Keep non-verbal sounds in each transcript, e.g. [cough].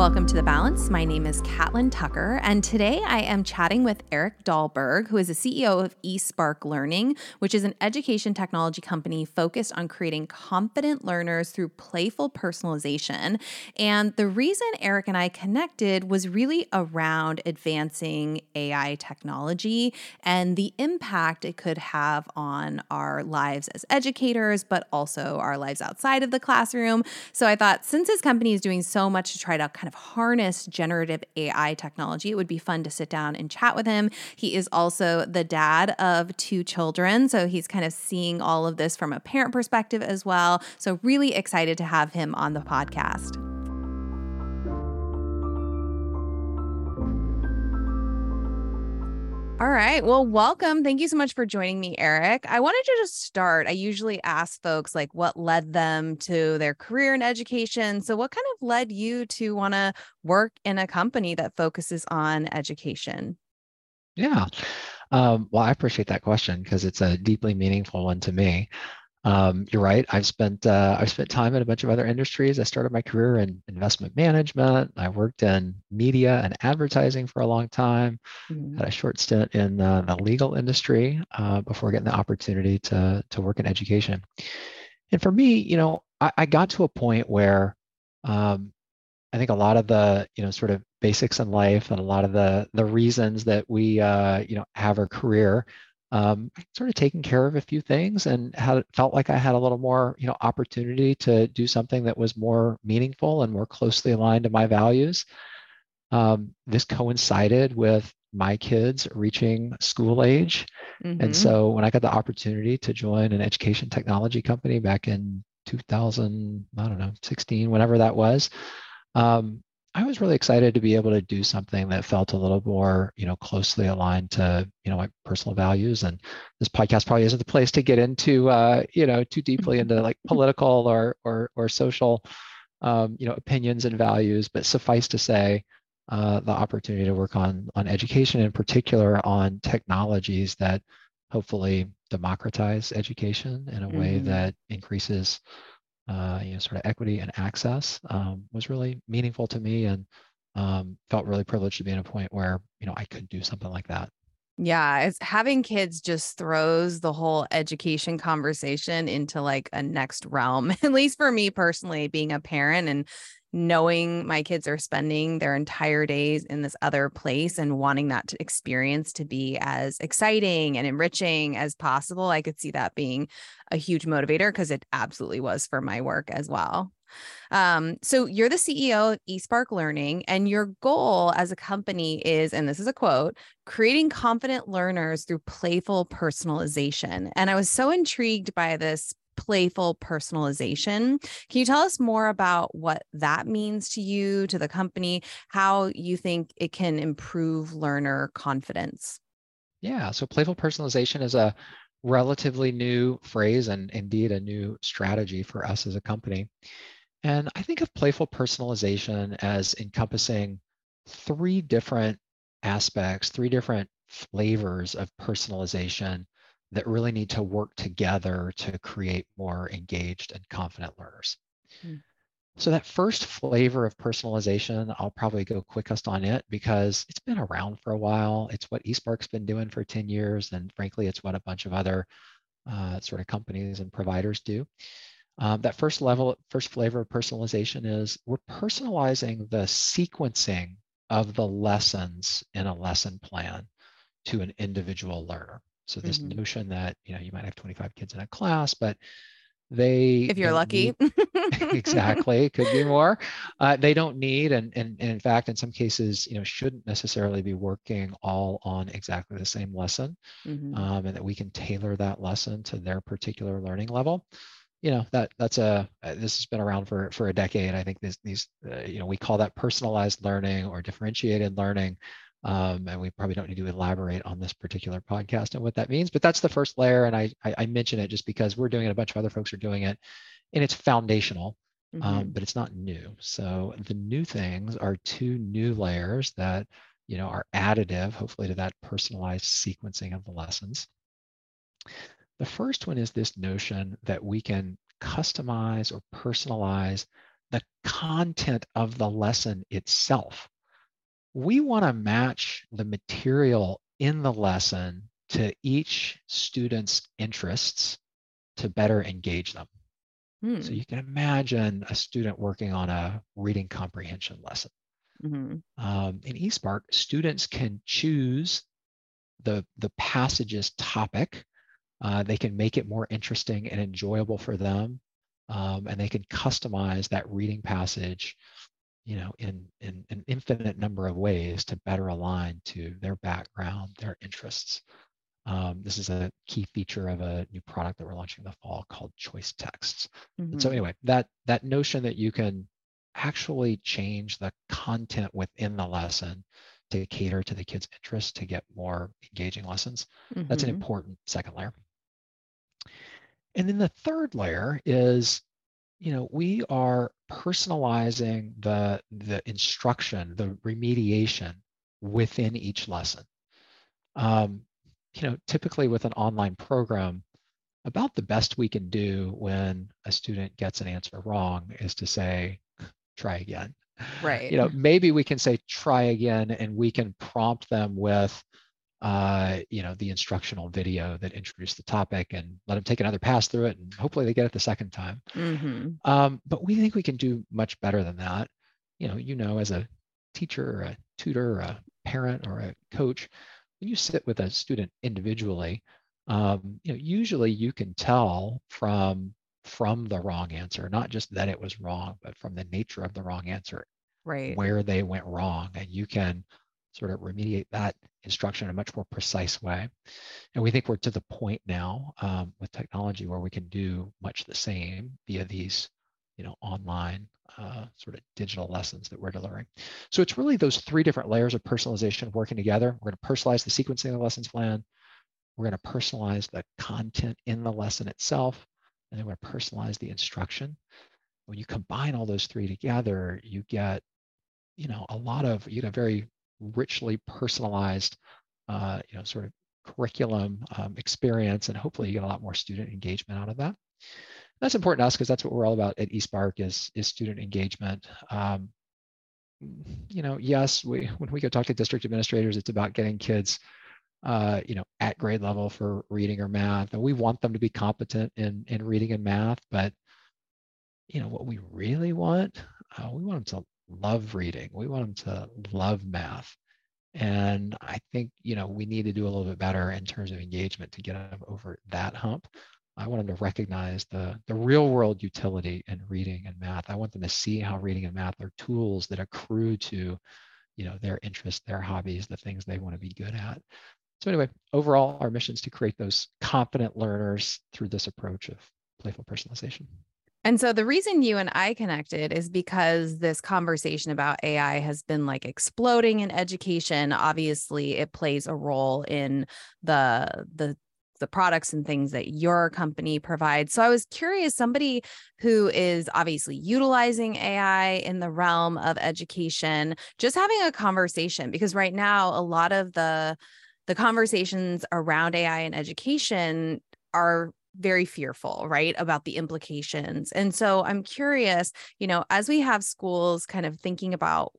Welcome to The Balance. My name is Catlin Tucker, and today I am chatting with Eric Dahlberg, who is the CEO of eSpark Learning, which is an education technology company focused on creating confident learners through playful personalization. And the reason Eric and I connected was really around advancing AI technology and the impact it could have on our lives as educators, but also our lives outside of the classroom. So I thought since his company is doing so much to try to kind of harness generative AI technology, it would be fun to sit down and chat with him. He is also the dad of two children. So he's kind of seeing all of this from a parent perspective as well. So, really excited to have him on the podcast. All right. Well, welcome. Thank you so much for joining me, Eric. I wanted to just start. I usually ask folks like what led them to their career in education. So, what kind of led you to want to work in a company that focuses on education? Yeah. Um, well, I appreciate that question because it's a deeply meaningful one to me. Um, you're right. I've spent uh, I've spent time in a bunch of other industries. I started my career in investment management. I worked in media and advertising for a long time. Mm-hmm. Had a short stint in uh, the legal industry uh, before getting the opportunity to to work in education. And for me, you know, I, I got to a point where um, I think a lot of the you know sort of basics in life and a lot of the the reasons that we uh, you know have a career um, sort of taking care of a few things and had felt like I had a little more, you know, opportunity to do something that was more meaningful and more closely aligned to my values. Um, this coincided with my kids reaching school age, mm-hmm. and so when I got the opportunity to join an education technology company back in 2000, I don't know, 16, whenever that was. Um, I was really excited to be able to do something that felt a little more, you know, closely aligned to, you know, my personal values. And this podcast probably isn't the place to get into, uh, you know, too deeply [laughs] into like political or or or social, um, you know, opinions and values. But suffice to say, uh, the opportunity to work on on education, in particular, on technologies that hopefully democratize education in a mm-hmm. way that increases uh, you know, sort of equity and access um, was really meaningful to me and um, felt really privileged to be in a point where, you know, I could do something like that. Yeah, it's having kids just throws the whole education conversation into like a next realm. [laughs] At least for me personally, being a parent and knowing my kids are spending their entire days in this other place and wanting that experience to be as exciting and enriching as possible, I could see that being a huge motivator because it absolutely was for my work as well. Um, so you're the CEO of eSpark Learning, and your goal as a company is, and this is a quote, creating confident learners through playful personalization. And I was so intrigued by this playful personalization. Can you tell us more about what that means to you, to the company, how you think it can improve learner confidence? Yeah, so playful personalization is a relatively new phrase and indeed a new strategy for us as a company. And I think of playful personalization as encompassing three different aspects, three different flavors of personalization that really need to work together to create more engaged and confident learners. Mm. So that first flavor of personalization, I'll probably go quickest on it because it's been around for a while. It's what eSpark's been doing for 10 years. And frankly, it's what a bunch of other uh, sort of companies and providers do. Um, that first level, first flavor of personalization is we're personalizing the sequencing of the lessons in a lesson plan to an individual learner. So this mm-hmm. notion that you know you might have 25 kids in a class, but they if you're lucky. need, [laughs] exactly. [laughs] Could be more. Uh, they don't need and, and, and in fact in some cases you know shouldn't necessarily be working all on exactly the same lesson mm-hmm. um, and that we can tailor that lesson to their particular learning level. You know that that's a uh, this has been around for for a decade. I think this, these uh, you know we call that personalized learning or differentiated learning um, and we probably don't need to elaborate on this particular podcast and what that means, but that's the first layer. And I, I, I mention it just because we're doing it, a bunch of other folks are doing it, and it's foundational, um, mm-hmm. um, but it's not new. So the new things are two new layers that you know are additive, hopefully, to that personalized sequencing of the lessons. The first one is this notion that we can customize or personalize the content of the lesson itself. We want to match the material in the lesson to each student's interests to better engage them. Hmm. So you can imagine a student working on a reading comprehension lesson. Mm-hmm. Um, in eSpark, students can choose the, the passage's topic. Uh, they can make it more interesting and enjoyable for them. Um, and they can customize that reading passage you know, in, in an infinite number of ways to better align to their background, their interests. Um, this is a key feature of a new product that we're launching in the fall called Choice Texts. Mm-hmm. so anyway, that that notion that you can actually change the content within the lesson to cater to the kids' interests to get more engaging lessons, mm-hmm. that's an mm-hmm. important second layer. And then the third layer is, you know, we are personalizing the the instruction, the remediation within each lesson. Um, you know, typically with an online program, about the best we can do when a student gets an answer wrong is to say, try again. [laughs] Right. You know, maybe we can say try again and we can prompt them with uh, you know, the instructional video that introduced the topic and let them take another pass through it and hopefully they get it the second time. Mm-hmm. Um, but we think we can do much better than that. You know, you know, as a teacher or a tutor or a parent or a coach, when you sit with a student individually, um, you know, usually you can tell from from the wrong answer, not just that it was wrong, but from the nature of the wrong answer, right? Where they went wrong, and you can sort of remediate that instruction in a much more precise way. And we think we're to the point now um, with technology where we can do much the same via these, you know, online uh, sort of digital lessons that we're delivering. So it's really those three different layers of personalization working together. We're going to personalize the sequencing of the lessons plan. We're going to personalize the content in the lesson itself, and then we're going to personalize the instruction. When you combine all those three together, you get, you know, a lot of, you get a very richly personalized, uh, you know, sort of curriculum um, experience, and hopefully you get a lot more student engagement out of that. That's important to us because that's what we're all about at eSpark is, is student engagement. Um, you know, yes, we when we go talk to district administrators, it's about getting kids, uh, you know, at grade level for reading or math, and we want them to be competent in in reading and math. But you know, what we really want, uh, we want them to love reading. We want them to love math. And I think, you know, we need to do a little bit better in terms of engagement to get them over that hump. I want them to recognize the, the real world utility in reading and math. I want them to see how reading and math are tools that accrue to, you know, their interests, their hobbies, the things they want to be good at. So anyway, overall, our mission is to create those confident learners through this approach of playful personalization. And so the reason you and I connected is because this conversation about AI has been like exploding in education. Obviously, it plays a role in the the the products and things that your company provides. So I was curious somebody who is obviously utilizing AI in the realm of education, just having a conversation because right now a lot of the the conversations around AI and education are very fearful, right, about the implications. And so I'm curious, you know, as we have schools kind of thinking about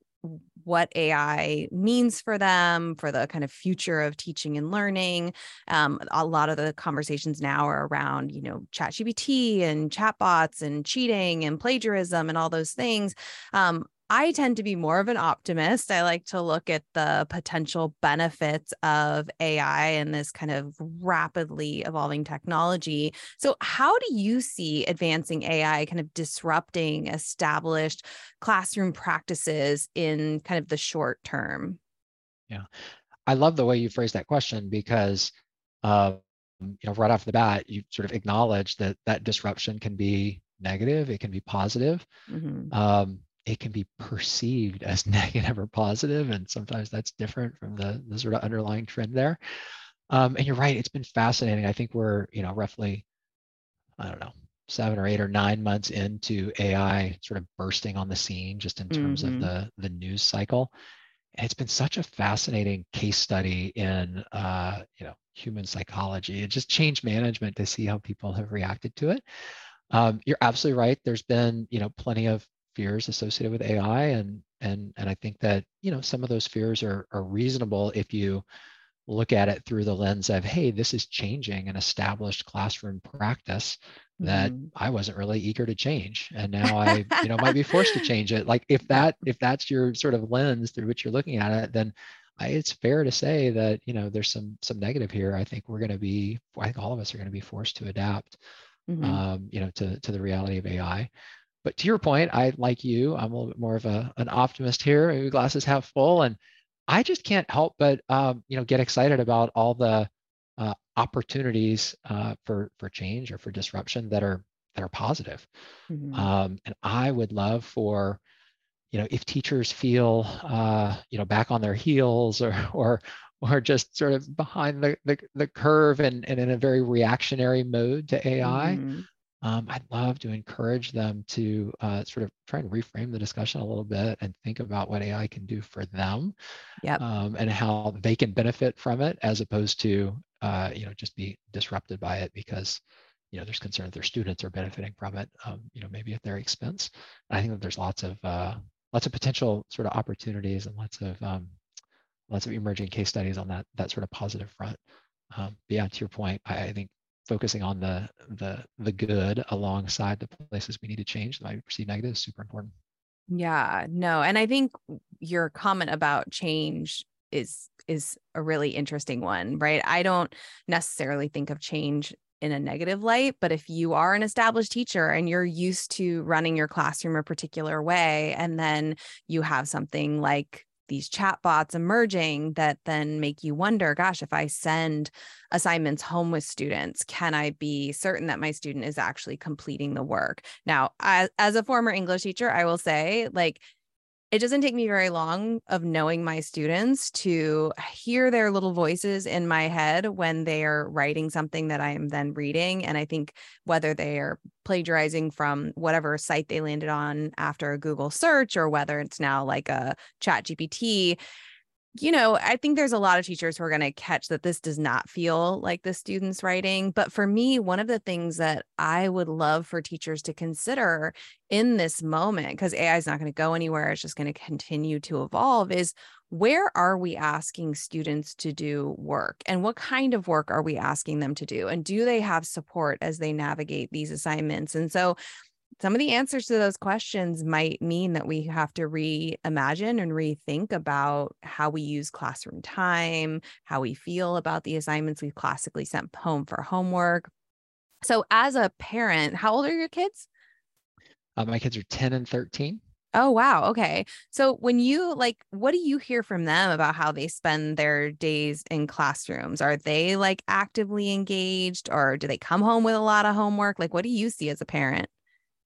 what AI means for them, for the kind of future of teaching and learning. Um, a lot of the conversations now are around, you know, ChatGPT and chatbots and cheating and plagiarism and all those things. Um, I tend to be more of an optimist. I like to look at the potential benefits of AI and this kind of rapidly evolving technology. So, how do you see advancing AI kind of disrupting established classroom practices in kind of the short term? Yeah, I love the way you phrase that question because, uh, you know, right off the bat, you sort of acknowledge that that disruption can be negative, it can be positive. Mm-hmm. Um, it can be perceived as [laughs] negative or positive, and sometimes that's different from the, the sort of underlying trend there. Um, and you're right, it's been fascinating. I think we're, you know, roughly, I don't know, seven or eight or nine months into AI sort of bursting on the scene, just in terms mm-hmm. of the the news cycle. And it's been such a fascinating case study in, uh, you know, human psychology. It just changed management to see how people have reacted to it. Um, you're absolutely right. There's been, you know, plenty of fears associated with AI, and and and I think that you know some of those fears are are reasonable if you look at it through the lens of hey this is changing an established classroom practice that mm-hmm. i wasn't really eager to change and [laughs] now i you know might be forced to change it like if that if that's your sort of lens through which you're looking at it then I, it's fair to say that you know there's some some negative here i think we're going to be i think all of us are going to be forced to adapt mm-hmm. um, you know to to the reality of ai but to your point i like you i'm a little bit more of a, an optimist here maybe glasses half full and I just can't help but um, you know get excited about all the uh, opportunities uh, for for change or for disruption that are that are positive. Mm-hmm. Um, and I would love for you know if teachers feel uh, you know back on their heels or [laughs] or or just sort of behind the, the, the curve and, and in a very reactionary mode to AI, mm-hmm um, I'd love to encourage them to uh, sort of try and reframe the discussion a little bit and think about what AI can do for them yep. um, and how they can benefit from it as opposed to, uh, you know, just be disrupted by it because, you know, there's concern that their students are benefiting from it, um, you know, maybe at their expense. And I think that there's lots of, uh, lots of potential sort of opportunities and lots of, um, lots of emerging case studies on that, that sort of positive front. Um, but yeah, to your point, I, I think focusing on the the the good alongside the places we need to change that might be perceived negative is super important. Yeah, no, and I think your comment about change is is a really interesting one, right? I don't necessarily think of change in a negative light, but if you are an established teacher and you're used to running your classroom a particular way and then you have something like these chatbots emerging that then make you wonder gosh if i send assignments home with students can i be certain that my student is actually completing the work? Now as, as a former english teacher i will say like it doesn't take me very long of knowing my students to hear their little voices in my head when they are writing something that I am then reading. And I think whether they are plagiarizing from whatever site they landed on after a Google search or whether it's now like a ChatGPT, you know, I think there's a lot of teachers who are going to catch that this does not feel like the student's writing. But for me, one of the things that I would love for teachers to consider in this moment, because AI is not going to go anywhere, it's just going to continue to evolve, is where are we asking students to do work and what kind of work are we asking them to do? And do they have support as they navigate these assignments? And so some of the answers to those questions might mean that we have to reimagine and rethink about how we use classroom time, how we feel about the assignments we've classically sent home for homework. So, as a parent, how old are your kids? Uh, my kids are 10 and 13. Oh, wow. Okay. So, when you like, what do you hear from them about how they spend their days in classrooms? Are they like actively engaged or do they come home with a lot of homework? Like, what do you see as a parent?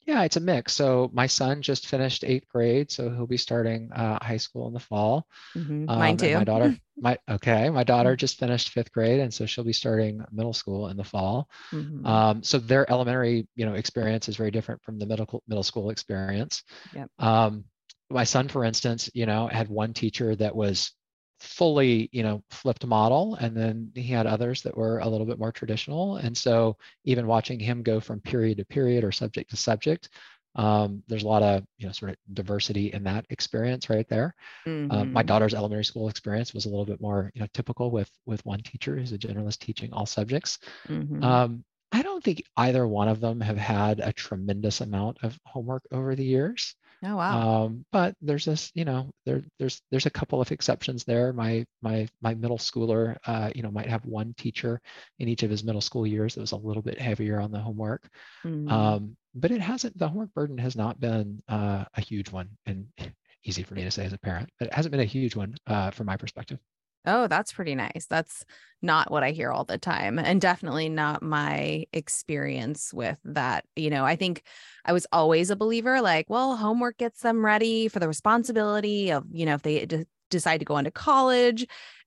Yeah, it's a mix. So my son just finished eighth grade, so he'll be starting uh, high school in the fall. Mm-hmm. Um, Mine too. My daughter, [laughs] my okay, my daughter just finished fifth grade, and so she'll be starting middle school in the fall. Mm-hmm. Um, so their elementary, you know, experience is very different from the middle middle school experience. Yep. Um, my son, for instance, you know, had one teacher that was fully you know flipped model and then he had others that were a little bit more traditional and so even watching him go from period to period or subject to subject um, there's a lot of you know sort of diversity in that experience right there mm-hmm. um, my mm-hmm. daughter's elementary school experience was a little bit more you know typical with with one teacher who's a generalist teaching all subjects mm-hmm. um, i don't think either one of them have had a tremendous amount of homework over the years Oh wow. Um, but there's this, you know, there there's there's a couple of exceptions there. My my my middle schooler, uh, you know, might have one teacher in each of his middle school years that was a little bit heavier on the homework. Mm. Um, but it hasn't. The homework burden has not been uh, a huge one, and [laughs] easy for me to say as a parent, but it hasn't been a huge one uh, from my perspective. Oh, that's pretty nice. That's not what I hear all the time and definitely not my experience with that. You know, I think I was always a believer like, well, homework gets them ready for the responsibility of, you know, if they d- decide to go into college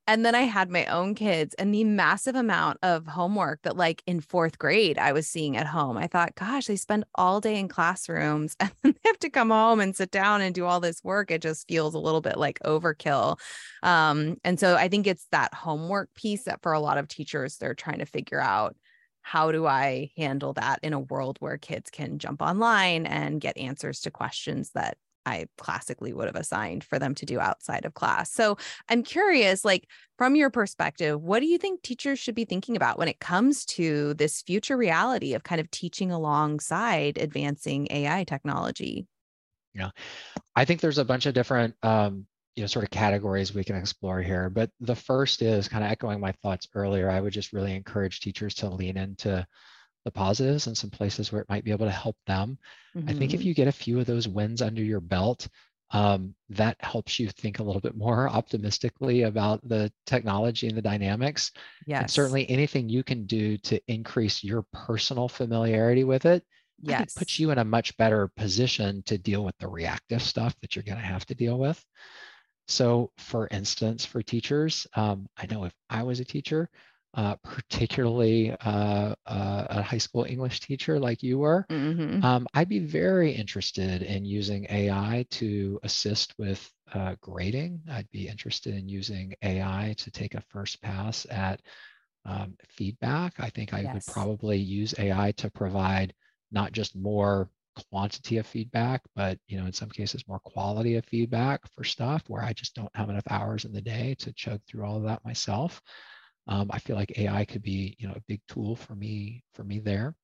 and then I had my own kids and the massive amount of homework that, like in fourth grade, I was seeing at home. I thought, gosh, they spend all day in classrooms [laughs] and they have to come home and sit down and do all this work. It just feels a little bit like overkill. Um, and so I think it's that homework piece that for a lot of teachers, they're trying to figure out how do I handle that in a world where kids can jump online and get answers to questions that I classically would have assigned for them to do outside of class. So I'm curious, like from your perspective, what do you think teachers should be thinking about when it comes to this future reality of kind of teaching alongside advancing AI technology? Yeah, I think there's a bunch of different um, you know sort of categories we can explore here but the first is kind of echoing my thoughts earlier i would just really encourage teachers to lean into the positives and some places where it might be able to help them mm-hmm. i think if mm-hmm. you get a few of those wins under your belt um, that helps you think a little bit more optimistically about the technology and the dynamics yes and certainly anything you can do to increase your personal familiarity with it yes. puts you in a much better position to deal with the reactive stuff that you're going to have to deal with so, for instance, for teachers, um, I know if I was a teacher, uh, particularly uh, uh, a high school English teacher like you were, mm-hmm. um, I'd be very interested in using AI to assist with uh, grading. I'd be interested in using AI to take a first pass at um, feedback. I think I yes. would probably use AI to provide not just more quantity of feedback, but you know, in some cases more quality of feedback for stuff where I just don't have enough hours in the day to chug through all of that myself. Um, I feel like AI could be, you know, a big tool for me for me there.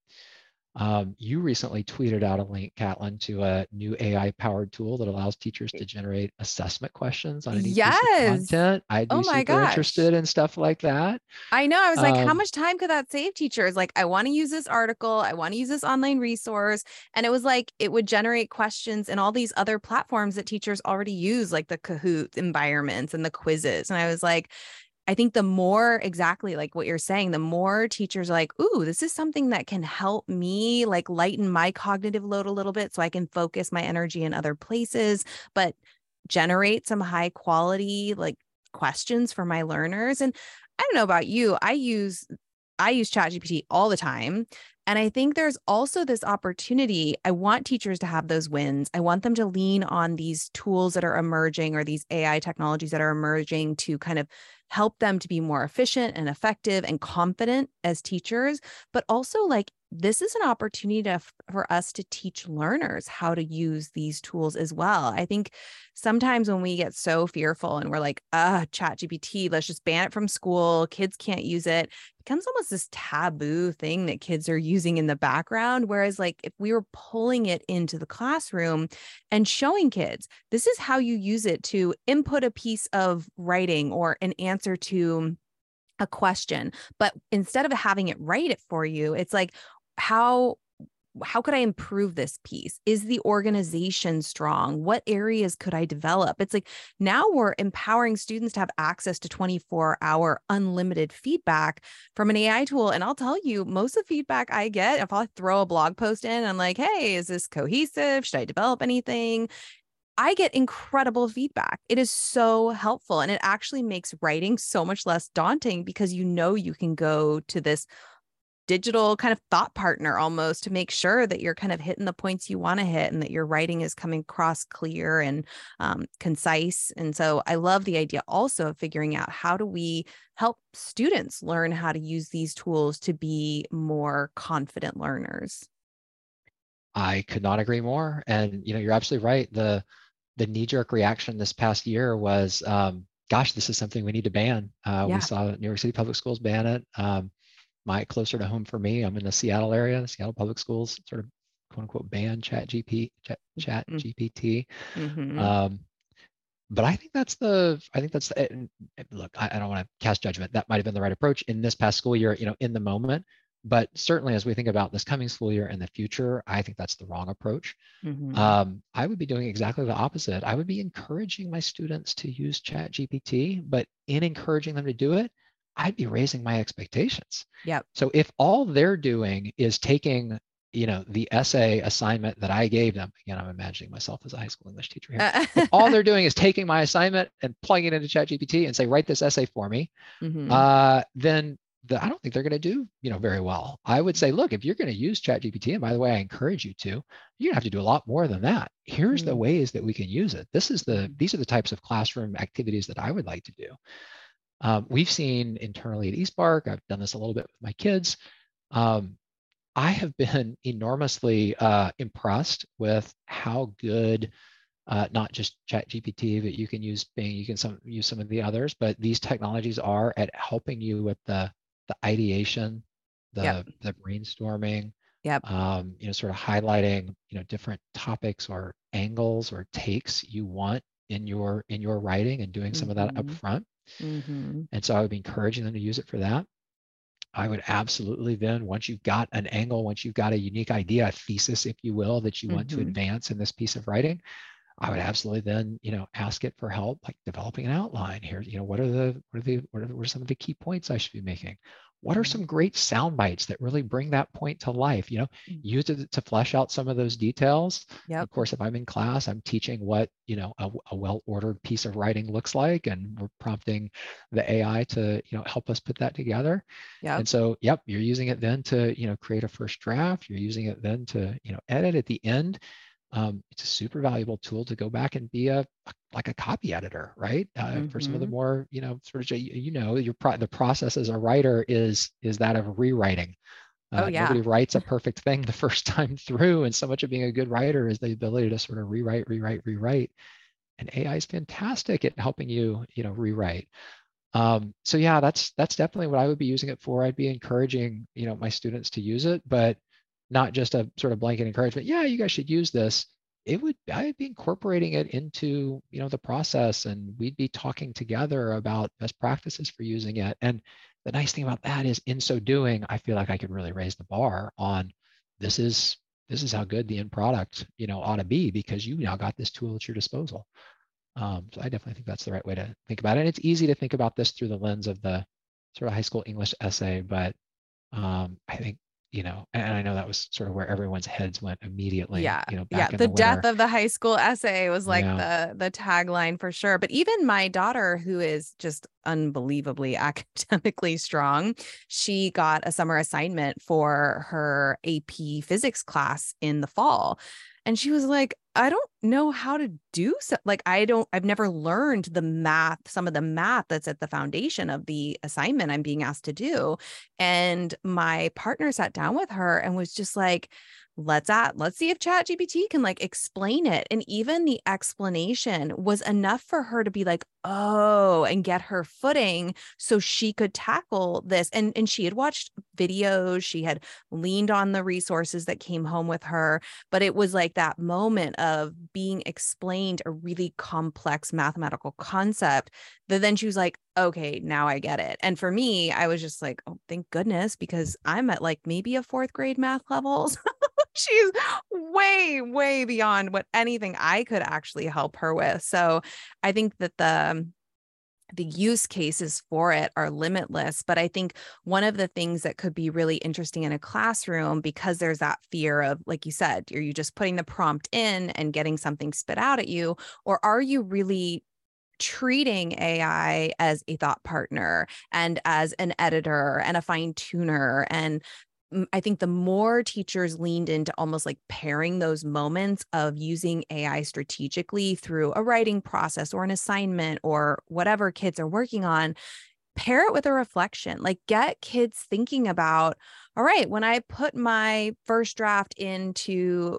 Um, you recently tweeted out a link, Catlin, to a new AI-powered tool that allows teachers to generate assessment questions on any yes. piece of content. I'd be oh super gosh. interested in stuff like that. I know. I was like, um, how much time could that save teachers? Like, I want to use this article. I want to use this online resource. And it was like, it would generate questions in all these other platforms that teachers already use, like the Kahoot environments and the quizzes. And I was like, I think the more exactly like what you're saying, the more teachers are like, ooh, this is something that can help me like lighten my cognitive load a little bit so I can focus my energy in other places, but generate some high quality like questions for my learners. And I don't know about you, I use I use ChatGPT all the time. And I think there's also this opportunity. I want teachers to have those wins. I want them to lean on these tools that are emerging or these AI technologies that are emerging to kind of help them to be more efficient and effective and confident as teachers, but also like this is an opportunity to, for us to teach learners how to use these tools as well. I think sometimes when we get so fearful and we're like, ah, ChatGPT, let's just ban it from school, kids can't use it, it becomes almost this taboo thing that kids are using in the background. Whereas, like, if we were pulling it into the classroom and showing kids, this is how you use it to input a piece of writing or an answer to a question but instead of having it write it for you it's like how how could I improve this piece? Is the organization strong? What areas could I develop? It's like now we're empowering students to have access to 24 hour unlimited feedback from an AI tool. And I'll tell you, most of the feedback I get, if I throw a blog post in, I'm like, hey, is this cohesive? Should I develop anything? I get incredible feedback. It is so helpful. And it actually makes writing so much less daunting because you know you can go to this digital kind of thought partner almost to make sure that you're kind of hitting the points you want to hit and that your writing is coming across clear and um, concise. And so I love the idea also of figuring out how do we help students learn how to use these tools to be more confident learners. I could not agree more. And you know, you're absolutely right. The the knee jerk reaction this past year was, um, gosh, this is something we need to ban. Uh, yeah. We saw New York City Public Schools ban it. Um, my closer to home for me. I'm in the Seattle area, the Seattle Public Schools sort of quote unquote ban chat GP chat, chat mm-hmm. GPT. Mm-hmm. Um, but I think that's the I think that's the look, I, I don't want to cast judgment. That might have been the right approach in this past school year, you know, in the moment. But certainly as we think about this coming school year and the future, I think that's the wrong approach. Mm-hmm. Um, I would be doing exactly the opposite. I would be encouraging my students to use ChatGPT, but in encouraging them to do it, I'd be raising my expectations. Yep. So if all they're doing is taking, you know, the essay assignment that I gave them, again, I'm imagining myself as a high school English teacher here. all [laughs] they're doing is taking my assignment and plugging it into ChatGPT and say, write this essay for me. Mm-hmm. Uh, then the, I don't think they're going to do, you know, very well. I would say, look, if you're going to use ChatGPT, and by the way, I encourage you to, you're going to have to do a lot more than that. Here's mm-hmm. the ways that we can use it. This is the, mm-hmm. these are the types of classroom activities that I would like to do. Um, we've seen internally at eSpark, I've done this a little bit with my kids. Um, I have been [laughs] enormously uh, impressed with how good, uh, not just ChatGPT, but you can use Bing, you can some, use some of the others, but these technologies are at helping you with the the ideation, the Yep. the brainstorming, Yep. um, you know, sort of highlighting, you know, different topics or angles or takes you want in your in your writing and doing some of that up Mhm. front. Mhm. And so I would be encouraging them to use it for that. I would absolutely then, once you've got an angle, once you've got a unique idea, a thesis, if you will, that you want to Mhm. advance in this piece of writing, I would absolutely then, you know, ask it for help, like developing an outline here. You know, what are the what are the what are, what are some of the key points I should be making? What are some great sound bites that really bring that point to life? You know, Mm. use it to flesh out some of those details. Yep. Of course, if I'm in class, I'm teaching what you know a, a well-ordered piece of writing looks like, and we're prompting the AI to you know help us put that together. Yep. And so, yep, you're using it then to, you know, create a first draft. You're using it then to, you know, edit at the end. Um, it's a super valuable tool to go back and be a like a copy editor, right? Uh, For some of the Mhm. more, you know, sort of, you know, your pro- the process as a writer is is that of rewriting. Oh, Uh, yeah. nobody writes a perfect thing the [laughs] first time through, and so much of being a good writer is the ability to sort of rewrite, rewrite, rewrite. And AI is fantastic at helping you, you know, rewrite. Um, so yeah, that's that's definitely what I would be using it for. I'd be encouraging, you know, my students to use it, but not just a sort of blanket encouragement. Yeah, you guys should use this. It would I'd be incorporating it into, you know, the process, and we'd be talking together about best practices for using it. And the nice thing about that is, in so doing, I feel like I could really raise the bar on this is this is how good the end product, you know, ought to be because you now got this tool at your disposal. Um, so I definitely think that's the right way to think about it. And it's easy to think about this through the lens of the sort of high school English essay, but um, I think, you know, and I know that was sort of where everyone's heads went immediately, Yeah. you know, Yeah. back in The the death winter. of the high school essay was like Yeah. the the tagline for sure. But even my daughter, who is just unbelievably [laughs] academically strong, she got a summer assignment for her AP physics class in the fall. And she was like, I don't know how to do so. Like, I don't, I've never learned the math, some of the math that's at the foundation of the assignment I'm being asked to do. And my partner sat down with her and was just like, let's at let's see if ChatGPT can like explain it and even the explanation was enough for her to be like oh and get her footing so she could tackle this and and she had watched videos she had leaned on the resources that came home with her but it was like that moment of being explained a really complex mathematical concept that then she was like okay now i get it. And for me i was just like oh thank goodness because i'm at like maybe a fourth grade math levels [laughs] she's way way beyond what anything i could actually help her with. So i think that the the use cases for it are limitless but i think one of the things that could be really interesting in a classroom because there's that fear of like you said are you just putting the prompt in and getting something spit out at you or are you really treating AI as a thought partner and as an editor and a fine tuner and I think the more teachers leaned into almost like pairing those moments of using AI strategically through a writing process or an assignment or whatever kids are working on, pair it with a reflection. Like get kids thinking about, all right, when I put my first draft into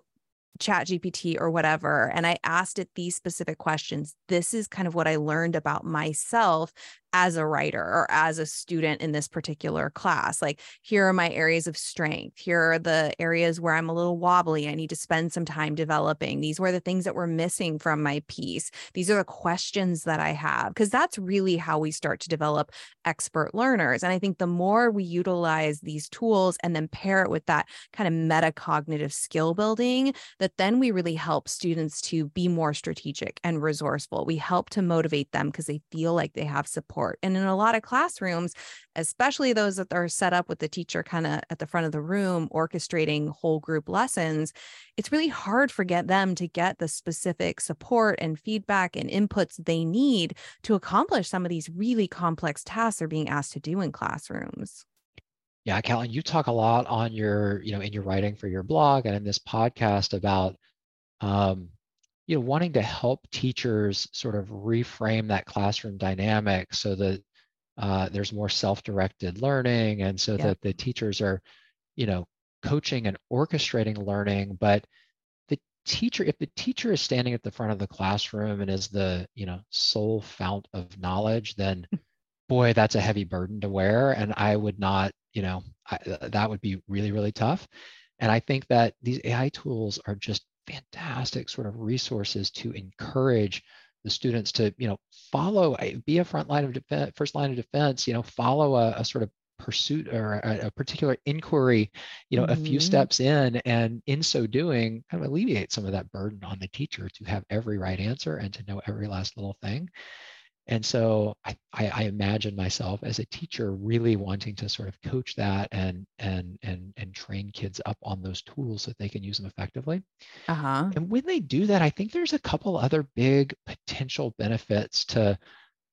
ChatGPT or whatever and i asked it these specific questions this is kind of what i learned about myself as a writer or as a student in this particular class like here are my areas of strength. Here are the areas where i'm a little wobbly. I need to spend some time developing. These were the things that were missing from my piece. These are the questions that i have because that's really how we start to develop expert learners. And i think the more we utilize these tools and then pair it with that kind of metacognitive skill building that then we really help students to be more strategic and resourceful. We help to motivate them because they feel like they have support. And in a lot of classrooms, especially those that are set up with the teacher kind of at the front of the room orchestrating whole group lessons, it's really hard for get them to get the specific support and feedback and inputs they need to accomplish some of these really complex tasks they're being asked to do in classrooms. Yeah, Catlin, you talk a lot on your, you know, in your writing for your blog and in this podcast about, um, you know, wanting to help teachers sort of reframe that classroom dynamic so that uh, there's more self-directed learning, and so Yep. that the teachers are you know, coaching and orchestrating learning, but the teacher, if the teacher is standing at the front of the classroom and is the, you know, sole fount of knowledge, then [laughs] boy, that's a heavy burden to wear. And I would not, you know, I, that would be really, really tough. And I think that these AI tools are just fantastic sort of resources to encourage the students to, you know, follow, be a front line of defense, first line of defense, you know, follow a, a sort of pursuit or a, a, particular inquiry, you know, mm-hmm. a few mm-hmm. steps in, and in so doing, kind of alleviate some of that burden on the teacher to have every right answer and to know every last little thing. And so I, I, I imagine myself as a teacher really wanting to sort of coach that and and and and train kids up on those tools so that they can use them effectively. Uh-huh. And when they do that, I think there's a couple other big potential benefits to,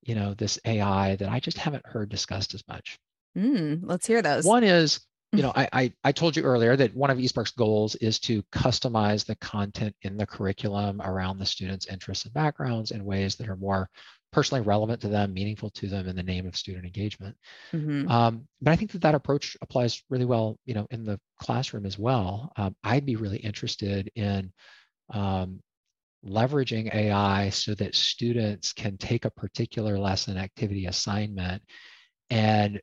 you know, this AI that I just haven't heard discussed as much. Mm, let's hear those. One is you [laughs] know, I, I, I told you earlier that one of eSpark's goals is to customize the content in the curriculum around the students' interests and backgrounds in ways that are more personally relevant to them, meaningful to them in the name of student engagement. Mm-hmm. Um, but I think that that approach applies really well, you know, in the classroom as well. Um, I'd be really interested in um, leveraging AI so that students can take a particular lesson activity assignment and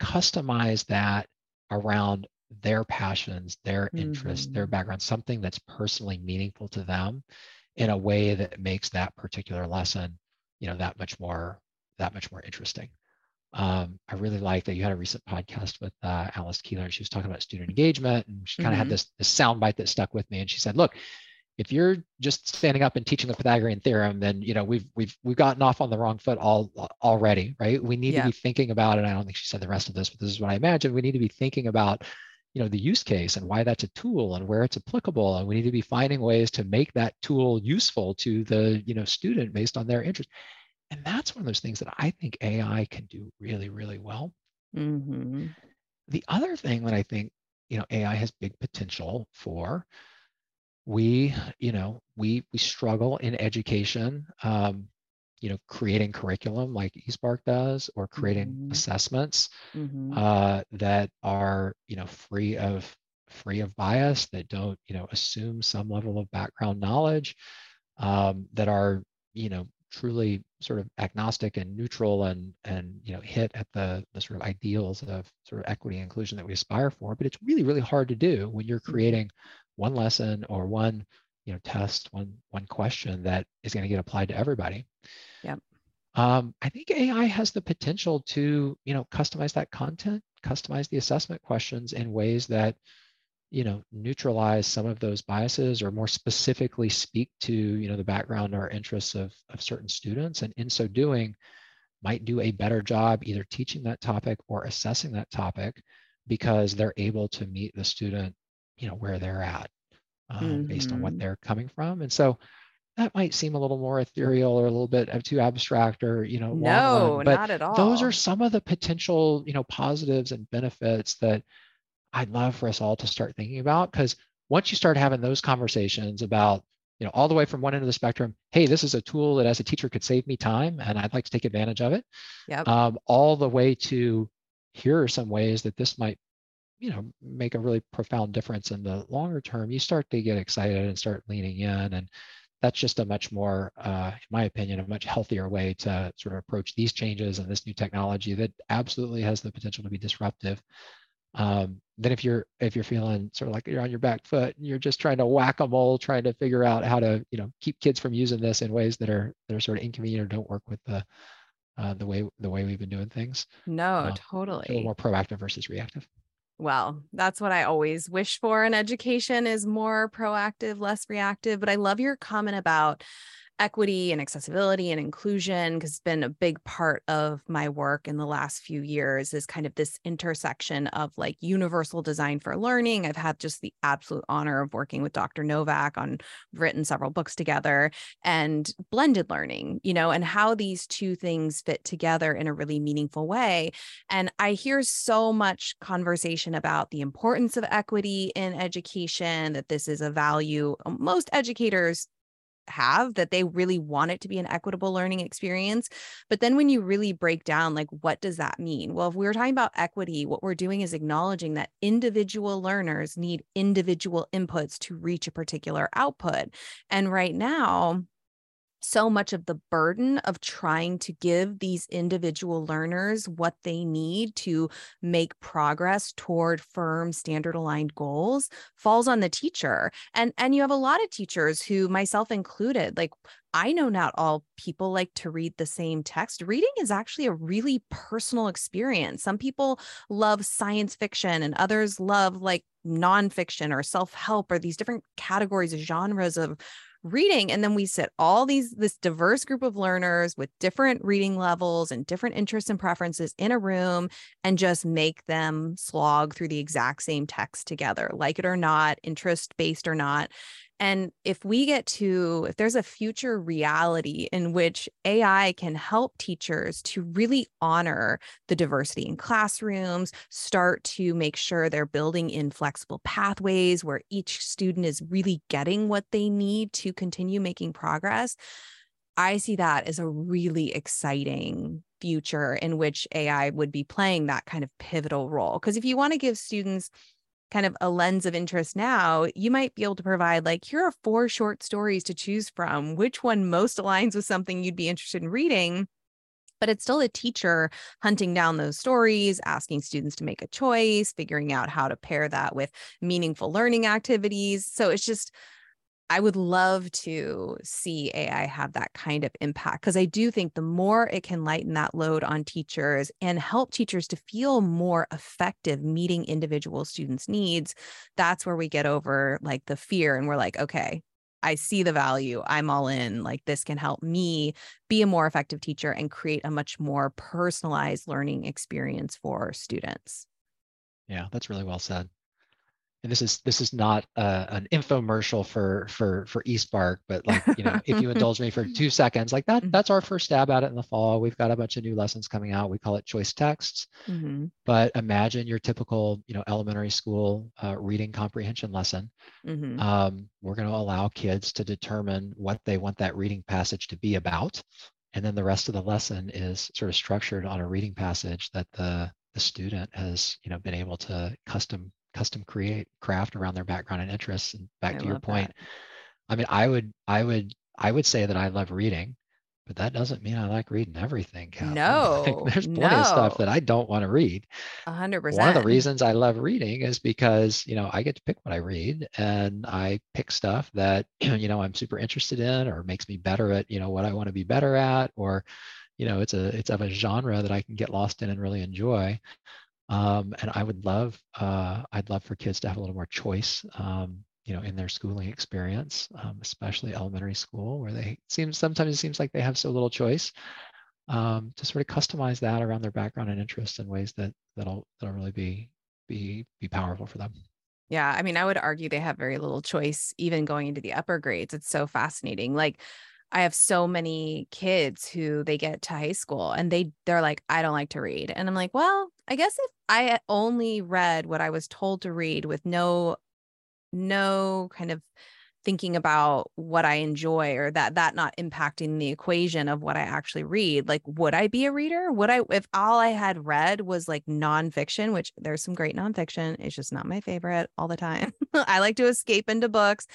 customize that around their passions, their interests, mm-hmm. their background, something that's personally meaningful to them in a way that makes that particular lesson you know that much more that much more interesting. Um, I really like that you had a recent podcast with uh, Alice Keeler, and she was talking about student engagement, and she kind of mm-hmm. had this, this soundbite that stuck with me. And she said, "Look, if you're just standing up and teaching the Pythagorean theorem, then you know we've we've we've gotten off on the wrong foot all already, right? We need yeah. to be thinking about, and I don't think she said the rest of this, but this is what I imagine. We need to be thinking about, you know, the use case and why that's a tool and where it's applicable, and we need to be finding ways to make that tool useful to the you know student based on their interest. And that's one of those things that I think AI can do really, really well. Mm-hmm. The other thing that I think, you know, AI has big potential for, we, you know, we we struggle in education, um, you know, creating curriculum like eSpark does, or creating mm-hmm. assessments mm-hmm. Uh, that are, you know, free of free of bias, that don't, you know, assume some level of background knowledge, um, that are, you know, truly sort of agnostic and neutral and and you know hit at the the sort of ideals of sort of equity and inclusion that we aspire for but it's really really hard to do when you're mm-hmm. creating one lesson or one you know test one one question that is going to get applied to everybody. Yeah um, i think ai has the potential to you know customize that content customize the assessment questions in ways that you know neutralize some of those biases or more specifically speak to you know the background or interests of, of certain students. And in so doing might do a better job either teaching that topic or assessing that topic because they're able to meet the student you know where they're at um, mm-hmm. based on what mm-hmm. they're coming from and so that might seem a little more ethereal or a little bit of too abstract or you know no but not at all those are some of the potential you know positives and benefits that I'd love for us all to start thinking about because once you start having those conversations about, you know, all the way from one end of the spectrum, hey, this is a tool that as a teacher could save me time and I'd like to take advantage of it. Yep. Um, all the way to here are some ways that this might, you know, make a really profound difference in the longer term. You start to get excited and start leaning in. And that's just a much more, uh, in my opinion, a much healthier way to sort of approach these changes and this new technology that absolutely has the potential to be disruptive um, then if you're if you're feeling sort of like you're on your back foot and you're just trying to whack a mole trying to figure out how to you know keep kids from using this in ways that are that are sort of inconvenient or don't work with the uh, the way the way we've been doing things no uh, totally a little more proactive versus reactive well that's what i always wish for in education is more proactive less reactive but i love your comment about equity and accessibility and inclusion because it's been a big part of my work in the last few years is kind of this intersection of like universal design for learning. I've had just the absolute honor of working with dr novak on written several books together and blended learning you know and how these two things fit together in a really meaningful way. And i hear so much conversation about the importance of equity in education that this is a value most educators have that they really want it to be an equitable learning experience. But then when you really break down, like, what does that mean? Well, if we we're talking about equity, what we're doing is acknowledging that individual learners need individual inputs to reach a particular output. And right now, so much of the burden of trying to give these individual learners what they need to make progress toward firm standard aligned goals falls on the teacher and and you have a lot of teachers who myself included like I know not all people like to read the same text. Reading is actually a really personal experience. Some people love science fiction and others love like nonfiction or self help or these different categories, of genres of reading and then we sit all these this diverse group of learners with different reading levels and different interests and preferences in a room and just make them slog through the exact same text together like it or not interest based or not and if we get to, if there's a future reality in which AI can help teachers to really honor the diversity in classrooms, start to make sure they're building in flexible pathways where each student is really getting what they need to continue making progress, I see that as a really exciting future in which AI would be playing that kind of pivotal role. Because if you want to give students kind of a lens of interest now, you might be able to provide like, here are four short stories to choose from. Which one most aligns with something you'd be interested in reading? But it's still a teacher hunting down those stories, asking students to make a choice, figuring out how to pair that with meaningful learning activities. So it's just, I would love to see AI have that kind of impact because I do think the more it can lighten that load on teachers and help teachers to feel more effective meeting individual students' needs, that's where we get over like the fear and we're like, okay, I see the value. I'm all in. Like this can help me be a more effective teacher and create a much more personalized learning experience for students. Yeah, that's really well said and this is this is not uh, an infomercial for for for eSpark, but like you know, if you [laughs] indulge me for two seconds, like that, mm-hmm. that's our first stab at it in the fall. We've got a bunch of new lessons coming out. We call it choice texts. Mm-hmm. But imagine your typical you know elementary school uh, reading comprehension lesson. Mm-hmm. Um, we're going to allow kids to determine what they want that reading passage to be about, and then the rest of the lesson is sort of structured on a reading passage that the the student has you know been able to custom custom create craft around their background and interests and back I to your point that. i mean i would i would i would say that i love reading but that doesn't mean i like reading everything Catlin. [laughs] no there's plenty no. of stuff that i don't want to read 100% one of the reasons i love reading is because you know i get to pick what i read and i pick stuff that [clears throat] you know i'm super interested in or makes me better at you know what i want to be better at or you know it's a it's of a genre that i can get lost in and really enjoy um, and I would love, uh, I'd love for kids to have a little more choice, um, you know, in their schooling experience, um, especially elementary school, where they seem sometimes it seems like they have so little choice. Um, to sort of customize that around their background and interests in ways that that'll that'll really be be be powerful for them. Yeah, I mean, I would argue they have very little choice even going into the upper grades. It's so fascinating. Like I have so many kids who they get to high school and they they're like I don't like to read. And I'm like, well, I guess if I only read what I was told to read with no no kind of thinking about what I enjoy or that that not impacting the equation of what I actually read. Like, would I be a reader? Would I if all I had read was like nonfiction, which there's some great nonfiction, it's just not my favorite all the time. [laughs] I like to escape into books.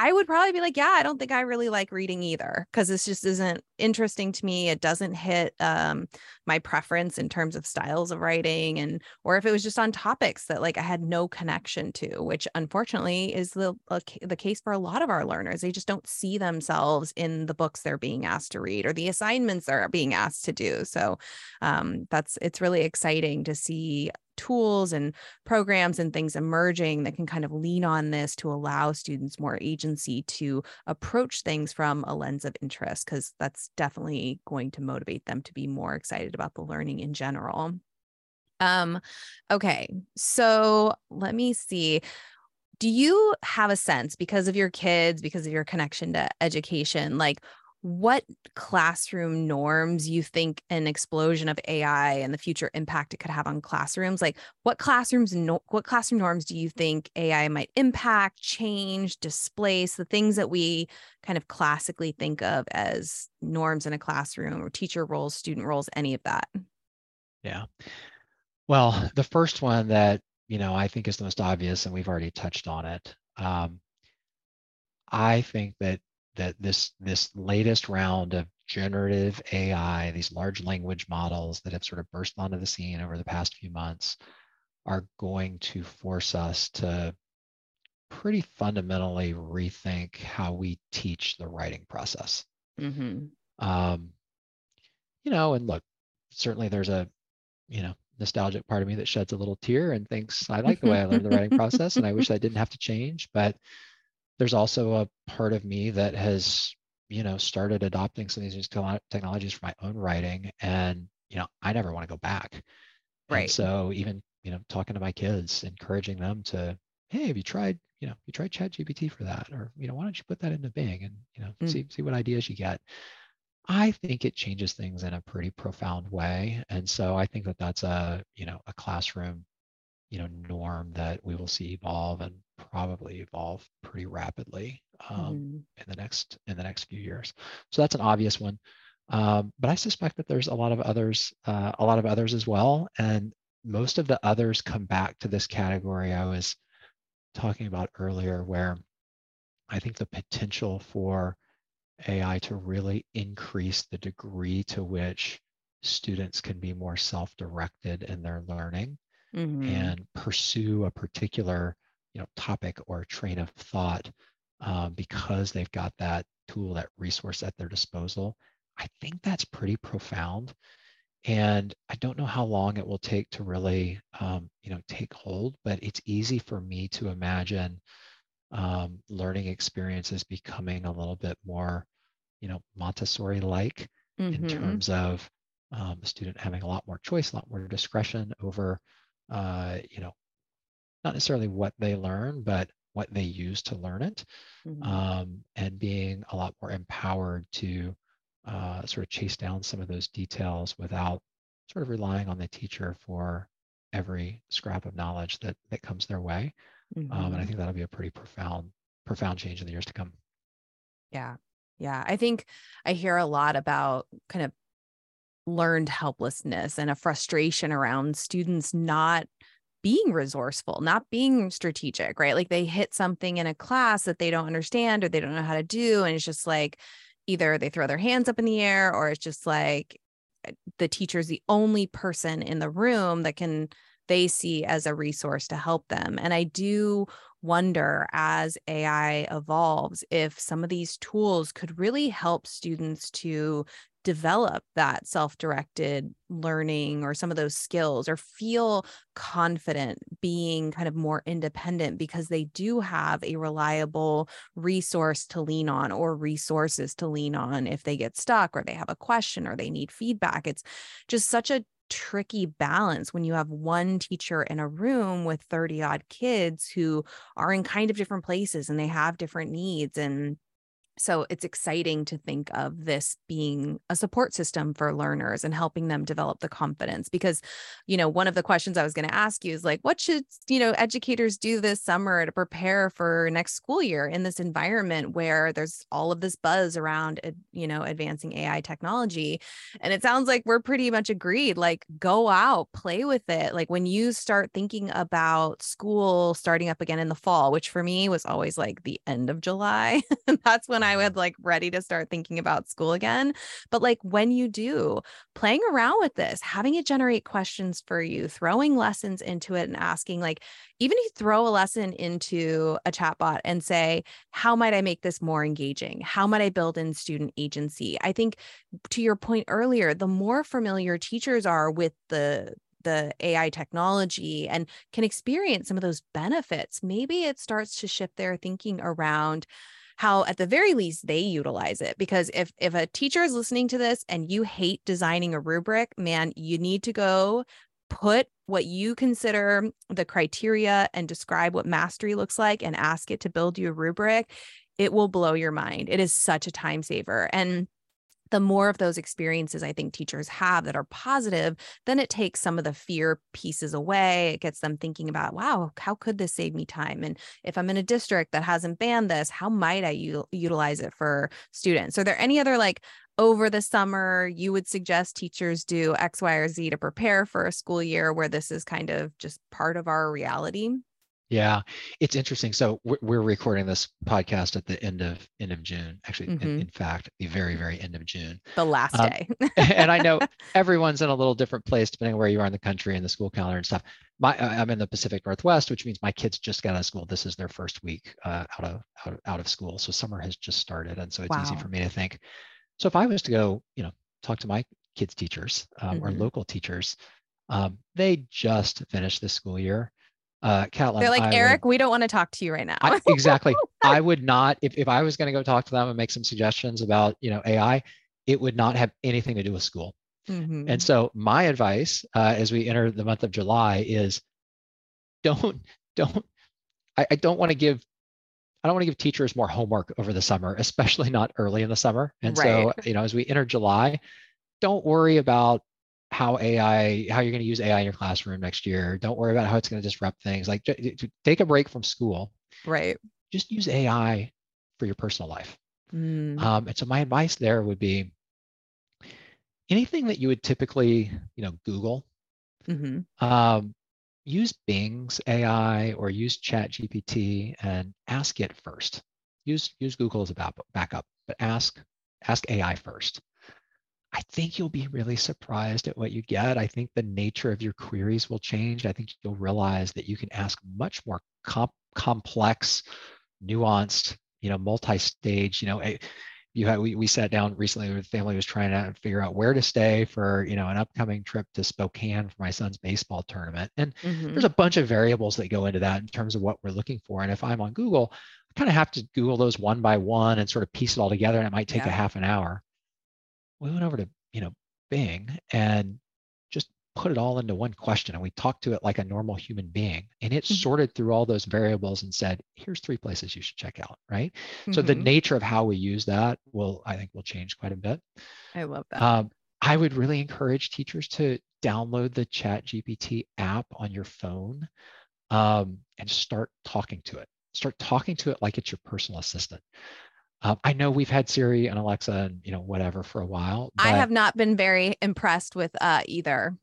I would probably be like, yeah, I don't think I really like reading either because this just isn't interesting to me. It doesn't hit um, my preference in terms of styles of writing, and or if it was just on topics that like I had no connection to, which unfortunately is the uh, the case for a lot of our learners. They just don't see themselves in the books they're being asked to read or the assignments they're being asked to do. So um, that's it's really exciting to see tools and programs and things emerging that can kind of lean on this to allow students more agency to approach things from a lens of interest, because that's definitely going to motivate them to be more excited about the learning in general. Um, okay, so let me see. Do you have a sense because of your kids, because of your connection to education, like what classroom norms you think an explosion of AI and the future impact it could have on classrooms? Like what classrooms no, what classroom norms do you think AI might impact, change, displace, the things that we kind of classically think of as norms in a classroom or teacher roles, student roles, any of that? Yeah. Well, the first one that, you know, I think is the most obvious and we've already touched on it. Um, I think that that this this latest round of generative AI, these large language models that have sort of burst onto the scene over the past few months, are going to force us to pretty fundamentally rethink how we teach the writing process. Mm-hmm. Um, you know, and look, certainly there's a, you know, nostalgic part of me that sheds a little tear and thinks I like the way I learned the writing process, and I wish I didn't have to change. But there's also a part of me that has you know started adopting some of these technologies for my own writing and you know i never want to go back. Right. and so even you know talking to my kids encouraging them to hey have you tried you know you tried ChatGPT for that? Or you know why don't you put that into bing and you know mm. see see what ideas you get. I think it changes things in a pretty profound way and so i think that that's a you know a classroom you know norm that we will see evolve and probably evolve pretty rapidly um, mm-hmm. in the next in the next few years. So that's an obvious one. Um, but I suspect that there's a lot of others, uh, a lot of others as well, and most of the others come back to this category I was talking about earlier, where I think the potential for AI to really increase the degree to which students can be more self-directed in their learning mm-hmm. and pursue a particular you know topic or train of thought um, because they've got that tool that resource at their disposal i think that's pretty profound and i don't know how long it will take to really um, you know take hold but it's easy for me to imagine um, learning experiences becoming a little bit more you know montessori like mm-hmm. in terms of um, a student having a lot more choice a lot more discretion over uh, you know, not necessarily what they learn, but what they use to learn it, mm-hmm. um, and being a lot more empowered to uh, sort of chase down some of those details without sort of relying on the teacher for every scrap of knowledge that that comes their way. Mm-hmm. Um, and I mm-hmm. think that'll be a pretty profound profound change in the years to come. Yeah. Yeah. I think I hear a lot about kind of learned helplessness and a frustration around students not being resourceful, not being strategic, right? Like they hit something in a class that they don't understand or they don't know how to do. And it's just like either they throw their hands up in the air or it's just like eh, the teacher's the only person in the room that can they see as a resource to help them. And I do wonder as AI evolves if some of these tools could really help students to develop that self-directed learning or some of those skills or feel confident being kind of more independent because they do have a reliable resource to lean on or resources to lean on if they get stuck or they have a question or they need feedback. It's just such a tricky balance when you have one teacher in a room with 30 odd kids who are in kind of different places and they have different needs and so it's exciting to think of this being a support system for learners and helping them develop the confidence because you know one of the questions i was going to ask you is like what should you know educators do this summer to prepare for next school year in this environment where there's all of this buzz around you know advancing ai technology? And it sounds like we're pretty much agreed like go out play with it. Like when you start thinking about school starting up again in the fall which for me was always like the end of july [laughs] that's when I was like ready to start thinking about school again. But like when you do, playing around with this, having it generate questions for you, throwing lessons into it and asking, like, even if you throw a lesson into a chatbot and say, how might I make this more engaging? How might I build in student agency? I think to your point earlier, the more familiar teachers are with the the AI technology and can experience some of those benefits, maybe it starts to shift their thinking around how at the very least they utilize it because if if a teacher is listening to this and you hate designing a rubric man you need to go put what you consider the criteria and describe what mastery looks like and ask it to build you a rubric it will blow your mind. It is such a time saver. And the more of those experiences I think teachers have that are positive, then it takes some of the fear pieces away. It gets them thinking about, wow, how could this save me time? And if I'm in a district that hasn't banned this, how might I u- utilize it for students? Are there any other like over the summer you would suggest teachers do X, Y, or Z to prepare for a school year where this is kind of just part of our reality? Yeah, it's interesting. So we're recording this podcast at the end of end of June. Actually, mm-hmm. in, in, fact, the very very end of June, the last um, day. [laughs] and I know [laughs] everyone's in a little different place depending on where you are in the country and the school calendar and stuff. My I'm in the Pacific Northwest, which means my kids just got out of school. This is their first week uh, out of out of, out of school, so summer has just started, and so it's wow. easy for me to think. So if I was to go, you know, talk to my kids' teachers um, mm-hmm. or local teachers, um, they just finished the school year uh Catlin, they're like I eric would, we don't want to talk to you right now I, exactly [laughs] i would not if, if i was going to go talk to them and make some suggestions about you know ai it would not have anything to do with school mm-hmm. and so my advice uh, as we enter the month of july is don't [laughs] don't I, I don't want to give I don't want to give teachers more homework over the summer, especially not early in the summer. And right. so, you know, as we enter July, don't worry about how AI, how you're going to use AI in your classroom next year. Don't worry about how it's going to disrupt things. Like take a break from school. Right. Just use AI for your personal life. Mm. Um, and so my advice there would be anything that you would typically, you know, Google. Mm-hmm. Um, use Bing's AI or use ChatGPT and ask it first. Use use Google as a backup, but ask ask AI first. I think you'll be really surprised at what you get. I think the nature of your queries will change. I think you'll realize that you can ask much more comp- complex, nuanced, you know, multi-stage, you know, a, you had, we, we sat down recently with the family was trying to figure out where to stay for, you know, an upcoming trip to Spokane for my son's baseball tournament. And mm-hmm. there's a bunch of variables that go into that in terms of what we're looking for. And if I'm on Google, I kind of have to Google those one by one and sort of piece it all together. And it might take yeah. a half an hour we went over to you know Bing and just put it all into one question and we talked to it like a normal human being and it mm-hmm. sorted through all those variables and said here's three places you should check out right mm-hmm. so the mm-hmm. nature of how we use that will i think will change quite a bit i love that um, i would really encourage teachers to download the ChatGPT app on your phone um, and start talking to it start talking to it like it's your personal assistant uh, I know we've had Siri and Alexa and you know whatever for a while. I have not been very impressed with uh, either.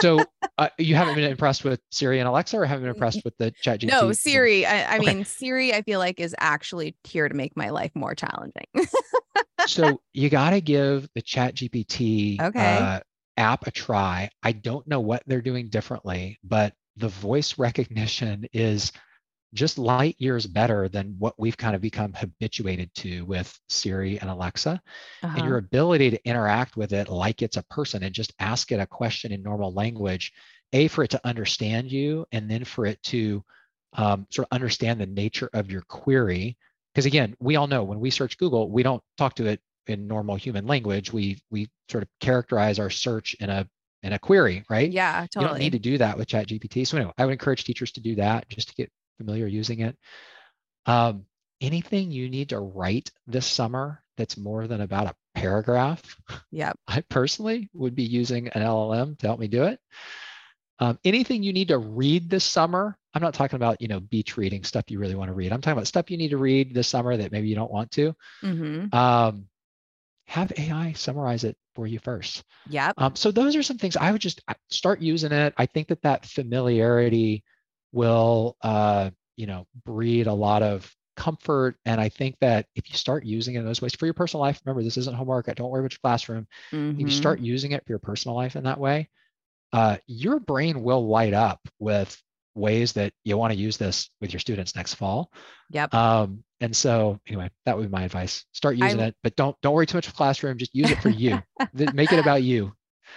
so [laughs] uh, you haven't been impressed with Siri and Alexa, or haven't been impressed with the ChatGPT? No, Siri. I, I okay. mean, Siri. I feel like is actually here to make my life more challenging. so [laughs] you got to give the ChatGPT okay. Uh, app a try. I don't know what they're doing differently, but the voice recognition is just light years better than what we've kind of become habituated to with Siri and Alexa. Uh-huh. And your uh-huh. ability to interact with it like it's a person and just ask it a question in normal language, A, for it to understand you, and then for it to um, sort of understand the nature of your query. Because again, we all know when we search Google, we don't talk to it in normal human language. We we sort of characterize our search in a in a query, right? Yeah, totally. You don't need to do that with ChatGPT. So anyway, I would encourage teachers to do that just to get familiar using it. Um, anything you need to write this summer that's more than about a paragraph, yeah, [laughs] I personally would be using an LLM to help me do it. Um, anything you need to read this summer, I'm not talking about you know beach reading stuff you really want to read. I'm talking about stuff you need to read this summer that maybe you don't want to. Mm-hmm. Um, have AI summarize it for you first. Yeah. Um, so those are some things I would just start using it. I think that that familiarity will uh, you know breed a lot of comfort. And i think that if you start using it in those ways for your personal life remember this isn't homework I don't worry about your classroom. Mm-hmm. if you start mm-hmm. using it for your personal life in that way uh, your brain will light up with ways that you want to use this with your students next fall. Yep. Um, and so anyway that would be my advice. Start using I, it but don't don't worry too much with classroom just use it for you. [laughs] Make it about you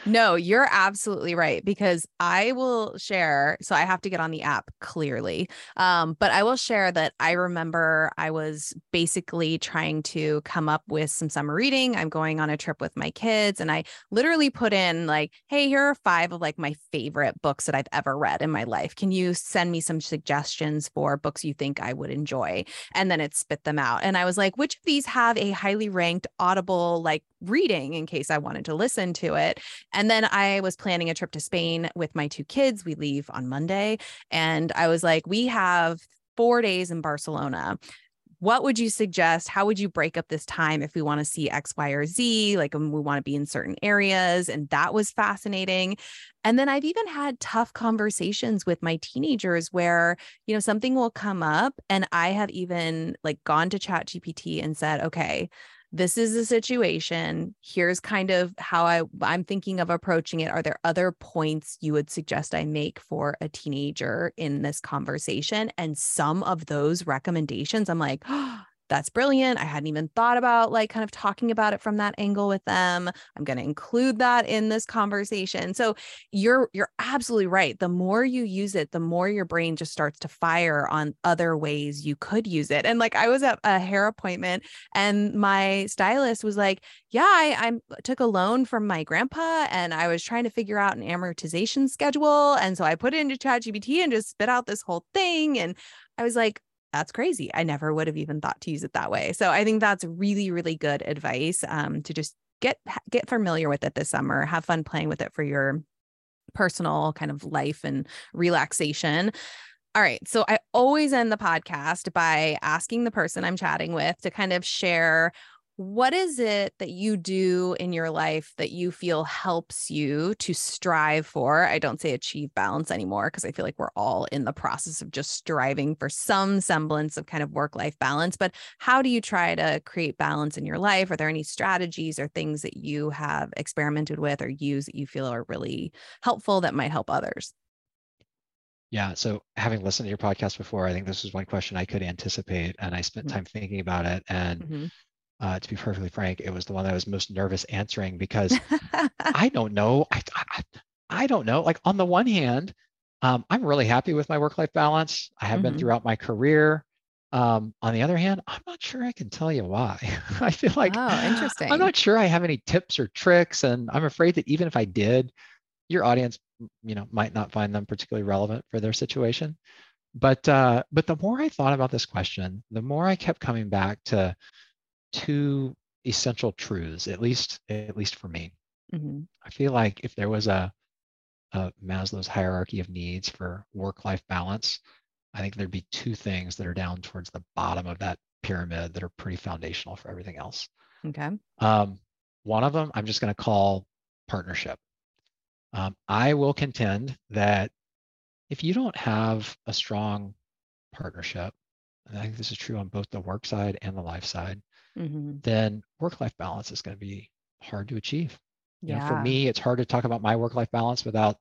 No, you're absolutely right because I will share. So I have to get on the app clearly. Um, but I will share that I remember I was basically trying to come up with some summer reading. I'm going on a trip with my kids, and I literally put in, like, hey, here are five of like my favorite books that I've ever read in my life. Can you send me some suggestions for books you think I would enjoy? And then it spit them out. And I was like, which of these have a highly ranked audible like reading in case I wanted to listen to it? And then I was planning a trip to Spain with my two kids. We leave on Monday. And I was like, we have four days in Barcelona. What would you suggest? How would you break up this time if we want to see X, Y, or Z? Like um, we want to be in certain areas. And that was fascinating. And then I've even had tough conversations with my teenagers where, you know, something will come up and I have even like gone to ChatGPT and said, okay, this is the situation. Here's kind of how i i'm thinking of approaching it. Are there other points you would suggest i make for a teenager in this conversation? And some of those recommendations i'm like [gasps] oh, that's brilliant. I hadn't even thought about like kind of talking about it from that angle with them. I'm going to include that in this conversation. So you're you're absolutely right. The more you use it, the more your brain just starts to fire on other ways you could use it. And like I was at a hair appointment and my stylist was like, "Yeah, I, I uh, took a loan from my grandpa and I was trying to figure out an amortization schedule, and so I put it into ChatGPT and just spit out this whole thing." And I was like, that's crazy. I never would have even thought to use it that way. So I think that's really, really good advice um, to just get get familiar with it this summer. Have fun playing with it for your personal kind of life and relaxation. All right. So I always end the podcast by asking the person I'm chatting with to kind of share what is it that you do in your life that you feel helps you to strive for? I don't say achieve balance anymore because I feel like we're all in the process of just striving for some semblance of kind of work life balance. But how do you try to create balance in your life? Are there any strategies or things that you have experimented with or use that you feel are really helpful that might help others? Yeah. So having listened to your podcast before, I think this was one question I could anticipate. And I spent mm-hmm. time thinking about it. And mm-hmm uh, to be perfectly frank, it was the one I was most nervous answering because [laughs] I don't know. I, I, I, don't know. Like on the one hand, um, I'm really happy with my work-life balance. I have mm-hmm. been throughout my career. Um, on the other hand, I'm not sure I can tell you why. [laughs] I feel like oh, interesting. I'm not sure I have any tips or tricks, and I'm afraid that even if I did, your audience, you know, might not find them particularly relevant for their situation. But uh, but the more I thought about this question, the more I kept coming back to two essential truths, at least at least for me. Mm-hmm. I feel like if there was a, a Maslow's hierarchy of needs for work-life balance, I think there'd be two things that are down towards the bottom of that pyramid that are pretty foundational for everything else. Okay. Um, one of them I'm just going to call partnership. Um, I will contend that if you don't have a strong partnership, and I think this is true on both the work side and the life side, mm-hmm. then work life balance is going to be hard to achieve. Yeah. You know, for me, it's hard to talk about my work life balance without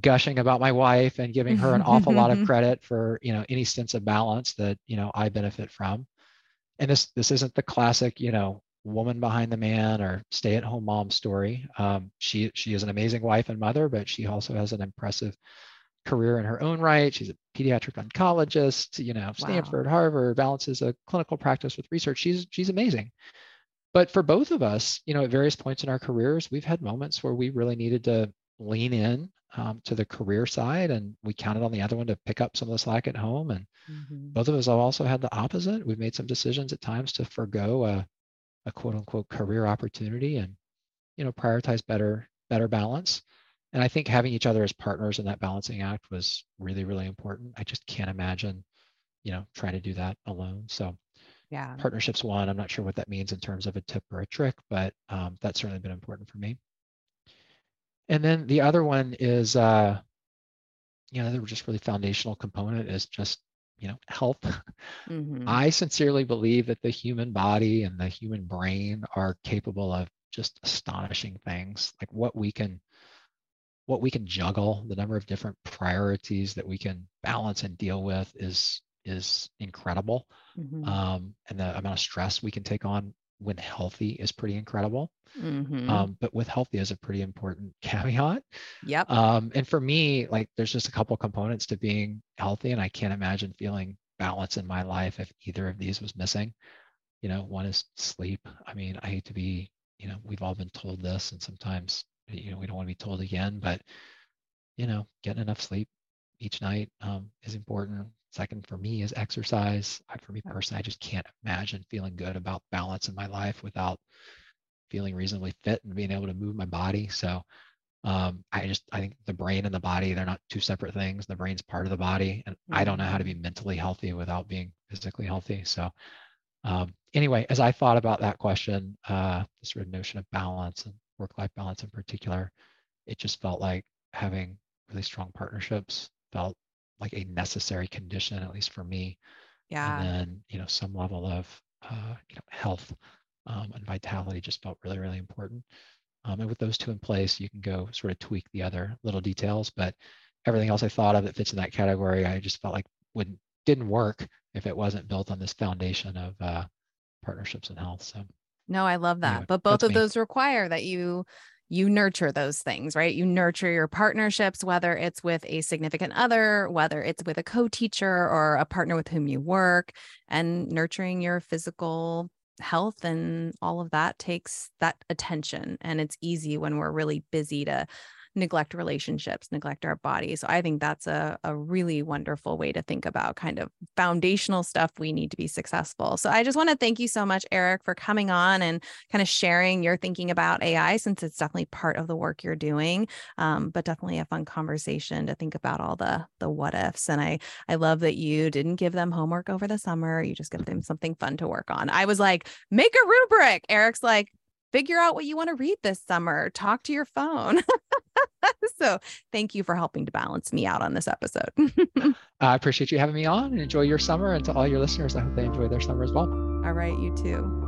gushing about my wife and giving her an awful lot of [laughs] credit for you know any sense of balance that you know I benefit from. And this this isn't the classic you know woman behind the man or stay at home mom story. Um, she she is an amazing wife and mother, but she also has an impressive career in her own right. She's a pediatric oncologist, you know, Stanford, wow. Harvard, balances a clinical practice with research. She's she's amazing. But for both of us, you know, at various points in our careers, we've had moments where we really needed to lean in um, to the career side, and we counted on the other one to pick up some of the slack at home. And mm-hmm. both of us have also had the opposite. We've made some decisions at times to forego a, a quote unquote career opportunity and, you know, prioritize better better balance and I think having each other as partners in that balancing act was really, really important. I just can't imagine, you know, trying to do that alone. So yeah, partnerships one. I'm not sure what that means in terms of a tip or a trick, but um, that's certainly been important for me. And then the other one is, uh, you know, the just really foundational component is just, you know, health. Mm-hmm. I sincerely believe that the human body and the human brain are capable of just astonishing things, like what we can what we can juggle, the number of different priorities that we can balance and deal with is is incredible. Mm-hmm. Um, and the amount of stress we can take on when healthy is pretty incredible. Mm-hmm. Um, but with healthy is a pretty important [laughs] caveat. yep. Um, and for me, like there's just a couple components to being healthy, and I can't imagine feeling balance in my life if either of these was missing. You know, one is sleep. I mean, I hate to be, you know, we've all been told this, and sometimes, you know, we don't want to be told again, but, you know, getting enough sleep each night um, is important. Second for me is exercise. I, for me personally, I just can't imagine feeling good about balance in my life without feeling reasonably fit and being able to move my body. So um, I just I think the brain and the body they're not two separate things. The brain's part of the body, and mm-hmm. I don't know how to be mentally healthy without being physically healthy. So um, anyway, as I thought about that question, uh, this sort of notion of balance and work-life balance in particular, it just felt like having really strong partnerships felt like a necessary condition, at least for me. Yeah. And then you know some level of uh, you know health um, and vitality just felt really really important. Um, and with those two in place, you can go sort of tweak the other little details. But everything else I thought of that fits in that category, I just felt like wouldn't didn't work if it wasn't built on this foundation of uh, partnerships and health. So no, I love that. Anyway, but both of me. those require that you you nurture those things, right? You nurture your partnerships, whether it's with a significant other, whether it's with a co teacher or a partner with whom you work, and nurturing your physical health and all of that takes that attention. And it's easy when we're really busy to neglect relationships, neglect our bodies. So I think that's a, a really wonderful way to think about kind of foundational stuff we need to be successful. So I just want to thank you so much, Eric, for coming on and kind of sharing your thinking about AI since it's definitely part of the work you're doing. Um, but definitely a fun conversation to think about all the the what ifs. And I I love that you didn't give them homework over the summer. You just give them something fun to work on. I was like, make a rubric. Eric's like, figure out what you want to read this summer. Talk to your phone. [laughs] so thank you for helping to balance me out on this episode. [laughs] I appreciate you having me on and enjoy your summer. And to all your listeners, I hope they enjoy their summer as well. All right, you too.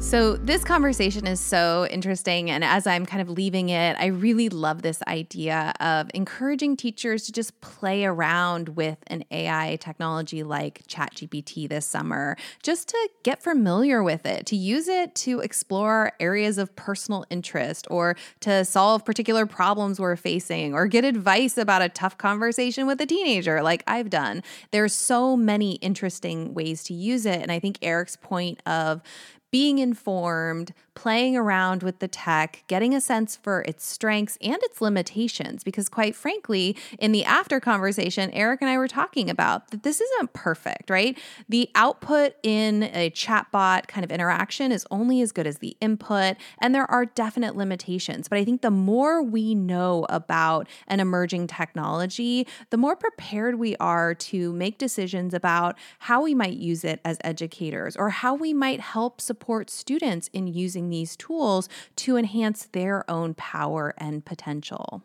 So, this conversation is so interesting. And as I'm kind of leaving it, I really love this idea of encouraging teachers to just play around with an AI technology like ChatGPT this summer, just to get familiar with it, to use it to explore areas of personal interest or to solve particular problems we're facing or get advice about a tough conversation with a teenager like I've done. There's so many interesting ways to use it. And I think Eric's point of being informed, playing around with the tech, getting a sense for its strengths and its limitations. Because, quite frankly, in the after conversation, Eric and I were talking about that this isn't perfect, right? The output in a chatbot kind of interaction is only as good as the input, and there are definite limitations. But I think the more we know about an emerging technology, the more prepared we are to make decisions about how we might use it as educators or how we might help support students in these tools to enhance their own power and potential.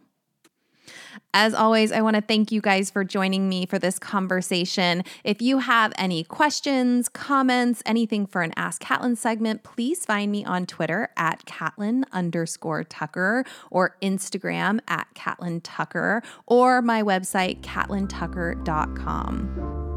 As always, I want to thank you guys for joining me for this conversation. If you have any questions, comments, anything for an Ask Catlin segment, please find me on Twitter at Catlin underscore Tucker or Instagram at Catlin Tucker or my website, catlintucker.com.